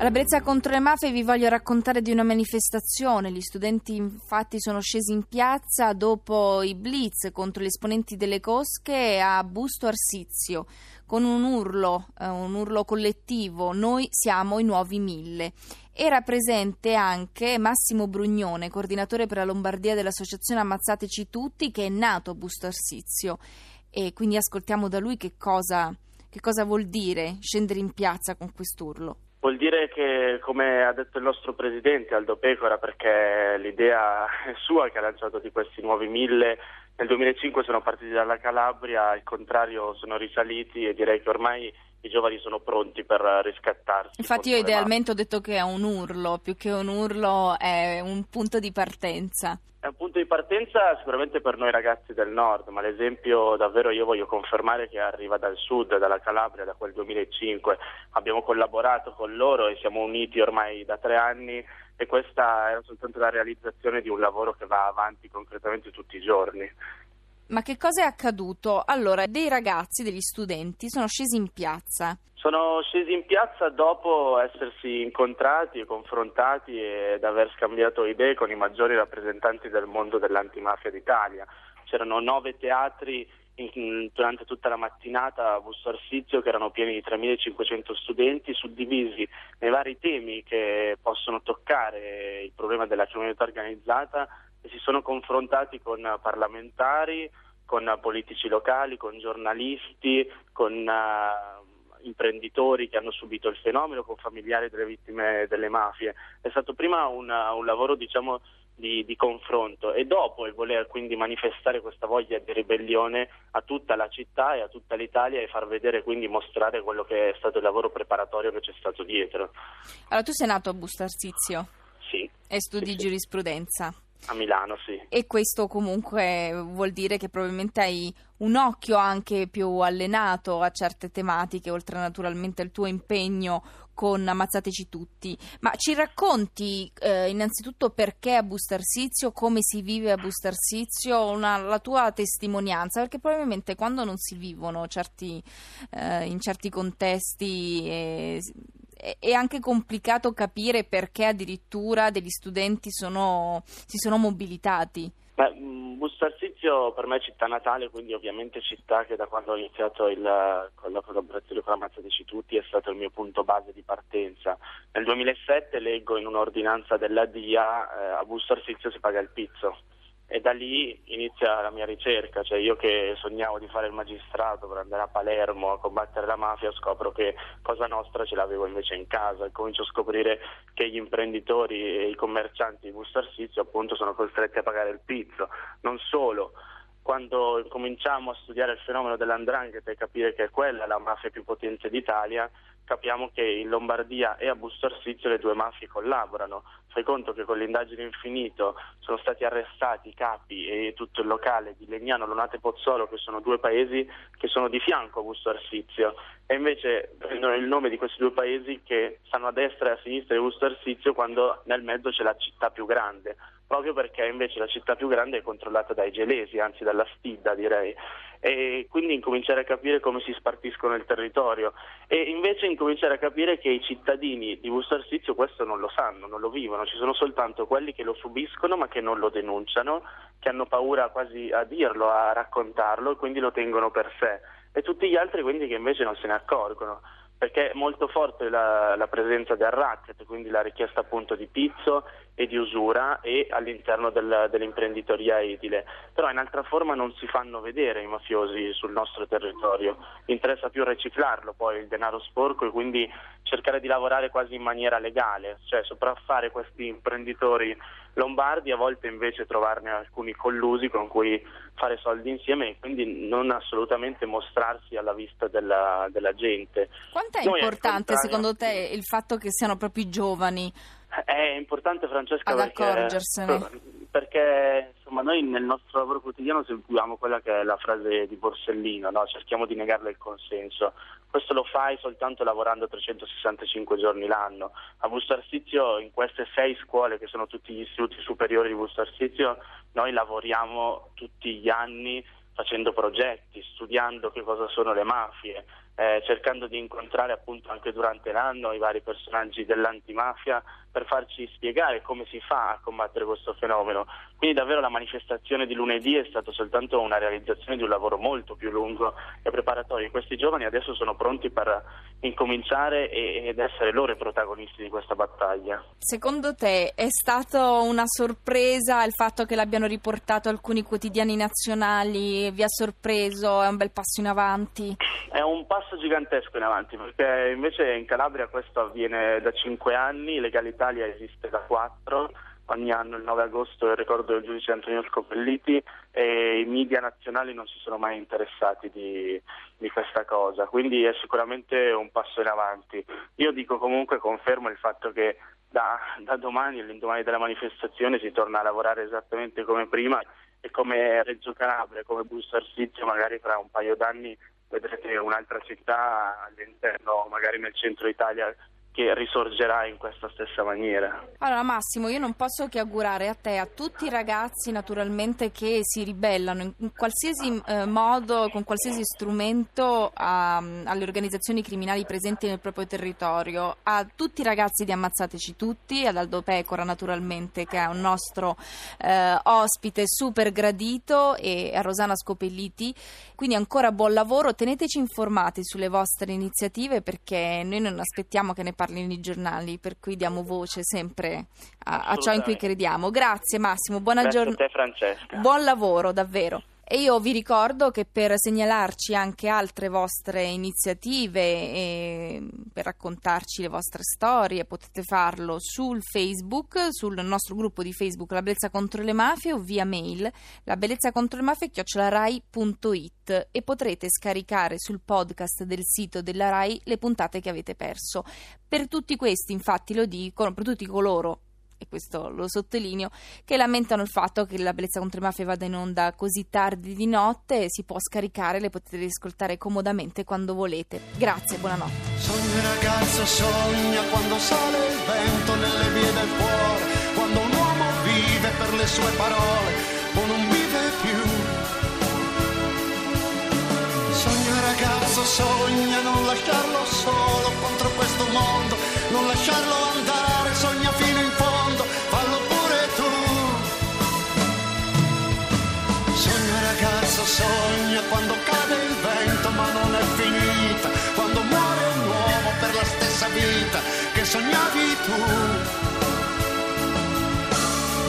Alla bellezza contro le mafie vi voglio raccontare di una manifestazione. Gli studenti infatti sono scesi in piazza dopo i blitz contro gli esponenti delle cosche a Busto Arsizio con un urlo, eh, un urlo collettivo, noi siamo i nuovi mille. Era presente anche Massimo Brugnone, coordinatore per la Lombardia dell'associazione Ammazzateci Tutti, che è nato a Busto Arsizio. E quindi ascoltiamo da lui che cosa, che cosa vuol dire scendere in piazza con quest'urlo. Vuol dire che, come ha detto il nostro presidente Aldo Pecora, perché l'idea è sua che ha lanciato di questi nuovi mille, nel 2005 sono partiti dalla Calabria, al contrario sono risaliti e direi che ormai i giovani sono pronti per riscattarsi. Infatti io idealmente ho detto che è un urlo, più che un urlo è un punto di partenza. È un punto di partenza sicuramente per noi ragazzi del nord, ma l'esempio davvero io voglio confermare che arriva dal sud, dalla Calabria, da quel 2005. Abbiamo collaborato con loro e siamo uniti ormai da tre anni e questa era soltanto la realizzazione di un lavoro che va avanti concretamente tutti i giorni. Ma che cosa è accaduto? Allora, dei ragazzi, degli studenti, sono scesi in piazza. Sono scesi in piazza dopo essersi incontrati e confrontati ed aver scambiato idee con i maggiori rappresentanti del mondo dell'antimafia d'Italia. C'erano nove teatri in, durante tutta la mattinata a Busto Arsizio che erano pieni di 3.500 studenti suddivisi nei vari temi che possono toccare il problema della criminalità organizzata si sono confrontati con parlamentari, con politici locali, con giornalisti, con uh, imprenditori che hanno subito il fenomeno, con familiari delle vittime delle mafie. È stato prima un, un lavoro diciamo, di, di, confronto e dopo il voler quindi manifestare questa voglia di ribellione a tutta la città e a tutta l'Italia e far vedere quindi mostrare quello che è stato il lavoro preparatorio che c'è stato dietro. Allora tu sei nato a Bustarsizio? Sì. E studi sì, sì. giurisprudenza? A Milano, sì. E questo comunque vuol dire che probabilmente hai un occhio anche più allenato a certe tematiche, oltre naturalmente al tuo impegno con Ammazzateci tutti. Ma ci racconti eh, innanzitutto perché a Bustarsizio, come si vive a Bustarsizio, una, la tua testimonianza, perché probabilmente quando non si vivono certi, eh, in certi contesti... Eh, è anche complicato capire perché addirittura degli studenti sono, si sono mobilitati. Beh, mm, Bustarsizio per me è città natale, quindi ovviamente città che da quando ho iniziato il, con la collaborazione con Ammazzateci Tutti è stato il mio punto base di partenza. Nel 2007 leggo in un'ordinanza della DIA eh, a Bustarsizio si paga il pizzo e da lì inizia la mia ricerca, cioè io che sognavo di fare il magistrato per andare a Palermo a combattere la mafia scopro che Cosa Nostra ce l'avevo invece in casa. E comincio a scoprire che gli imprenditori e i commercianti di Bustarsizio appunto sono costretti a pagare il pizzo, non solo quando cominciamo a studiare il fenomeno dell'andrangheta e capire che è quella la mafia più potente d'Italia, capiamo che in Lombardia e a Busto Arsizio le due mafie collaborano. Fai conto che con l'indagine infinito sono stati arrestati i capi e tutto il locale di Legnano, Lonate e Pozzolo, che sono due paesi che sono di fianco a Busto Arsizio, e invece prendono il nome di questi due paesi che stanno a destra e a sinistra di Busto Arsizio quando nel mezzo c'è la città più grande proprio perché invece la città più grande è controllata dai gelesi, anzi dalla Stidda direi, e quindi incominciare a capire come si spartiscono il territorio. E invece incominciare a capire che i cittadini di Busto Arsizio questo non lo sanno, non lo vivono, ci sono soltanto quelli che lo subiscono ma che non lo denunciano, che hanno paura quasi a dirlo, a raccontarlo e quindi lo tengono per sé e tutti gli altri quindi che invece non se ne accorgono perché è molto forte la, la presenza del racket, quindi la richiesta appunto di pizzo e di usura e all'interno del, dell'imprenditoria edile. Però in altra forma non si fanno vedere i mafiosi sul nostro territorio, interessa più riciclarlo poi il denaro sporco e quindi cercare di lavorare quasi in maniera legale, cioè sopraffare questi imprenditori lombardi, a volte invece trovarne alcuni collusi con cui fare soldi insieme e quindi non assolutamente mostrarsi alla vista della, della gente. Quanto è Noi importante secondo te il fatto che siano proprio i giovani? È importante Francesca ad perché, accorgersene perché insomma, ma noi nel nostro lavoro quotidiano seguiamo quella che è la frase di Borsellino, no? cerchiamo di negarle il consenso. Questo lo fai soltanto lavorando 365 giorni l'anno. A Busto Arsizio, in queste sei scuole che sono tutti gli istituti superiori di Busto Arsizio, noi lavoriamo tutti gli anni facendo progetti, studiando che cosa sono le mafie, eh, cercando di incontrare appunto anche durante l'anno i vari personaggi dell'antimafia per farci spiegare come si fa a combattere questo fenomeno. Quindi davvero la manifestazione di lunedì è stata soltanto una realizzazione di un lavoro molto più lungo e preparatorio. Questi giovani adesso sono pronti per incominciare ed essere loro i protagonisti di questa battaglia. Secondo te è stata una sorpresa il fatto che l'abbiano riportato alcuni quotidiani nazionali? Vi ha sorpreso? È un bel passo in avanti? È un passo gigantesco in avanti perché invece in Calabria questo avviene da cinque anni, legalità Italia esiste da quattro, ogni anno il 9 agosto il ricordo del giudice Antonio Scopelliti e i media nazionali non si sono mai interessati di, di, questa cosa, quindi è sicuramente un passo in avanti. Io dico comunque, confermo il fatto che da, da domani, all'indomani della manifestazione, si torna a lavorare esattamente come prima e come Reggio Calabria, come Busto Arsizio, magari fra un paio d'anni vedrete un'altra città all'interno, magari nel centro Italia che risorgerà in questa stessa maniera. Allora Massimo, io non posso che augurare a te, a tutti i ragazzi naturalmente che si ribellano in, qualsiasi eh, modo, con qualsiasi strumento a, alle organizzazioni criminali presenti nel proprio territorio, a tutti i ragazzi di Ammazzateci Tutti, ad Aldo Pecora naturalmente che è un nostro eh, ospite super gradito e a Rosana Scopelliti, quindi ancora buon lavoro, teneteci informati sulle vostre iniziative perché noi non aspettiamo che ne parlino i giornali, per cui diamo voce sempre a, a ciò in cui crediamo. Grazie Massimo, buona giornata. Buon lavoro, davvero. E io vi ricordo che per segnalarci anche altre vostre iniziative e per raccontarci le vostre storie potete farlo sul Facebook, sul nostro gruppo di Facebook La Bellezza contro le Mafie o via mail la bellezza contro le mafie chiocciolarai.it e potrete scaricare sul podcast del sito della Rai le puntate che avete perso. Per tutti questi, infatti, lo dicono, per tutti coloro e questo lo sottolineo, che lamentano il fatto che la bellezza contro le mafie vada in onda così tardi di notte, si può scaricare, le potete ascoltare comodamente quando volete. Grazie, buonanotte. Sogna ragazzo, sogna quando sale il vento nelle vie del cuore, quando un uomo vive per le sue parole o non vive più. Sogna ragazzo, sogna non lasciarlo solo contro questo mondo, non lasciarlo andare, vita che sognavi tu.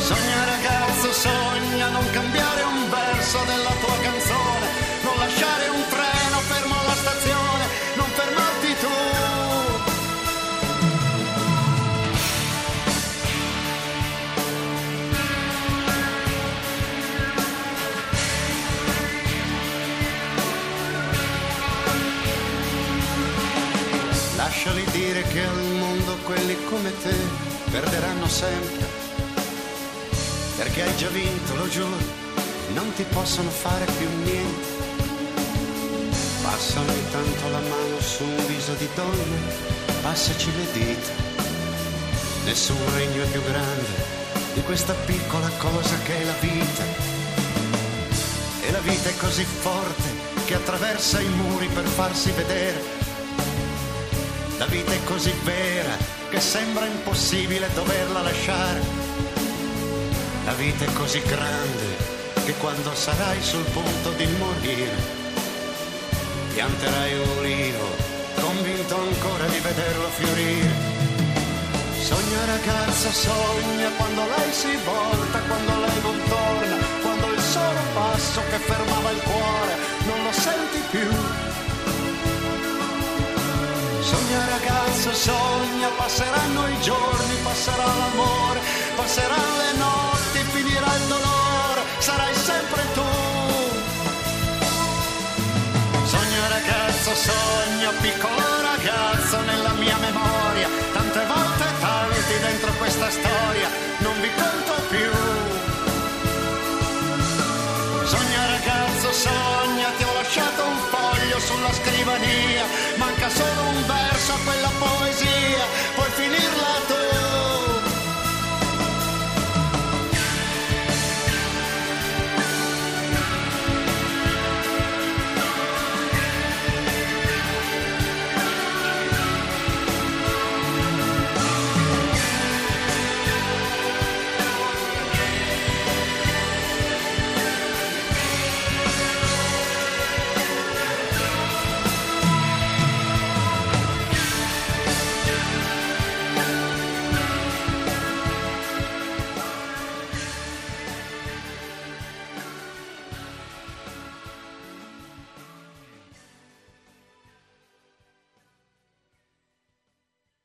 Sogna ragazzo, Lasciali dire che al mondo quelli come te perderanno sempre. Perché hai già vinto, lo giuro, non ti possono fare più niente. Passa ogni tanto la mano su un viso di donna, passaci le dita. Nessun regno è più grande di questa piccola cosa che è la vita. E la vita è così forte che attraversa i muri per farsi vedere la vita è così vera che sembra impossibile doverla lasciare. La vita è così grande che quando sarai sul punto di morire, pianterai un ulivo, convinto ancora di vederlo fiorire. Sogna ragazza, sogna quando lei si volta, quando lei non torna, quando il solo passo che fermava il cuore non lo senti passeranno i giorni, passerà l'amore, passeranno le notti, finirà il dolore, sarai sempre tu. Sogna ragazzo, sogna, piccolo ragazzo nella mia memoria, tante volte tanti dentro questa storia, non vi conto più. Sogna ragazzo, sogna, ti ho lasciato un foglio sulla scrivania, manca solo un verso a quella poesia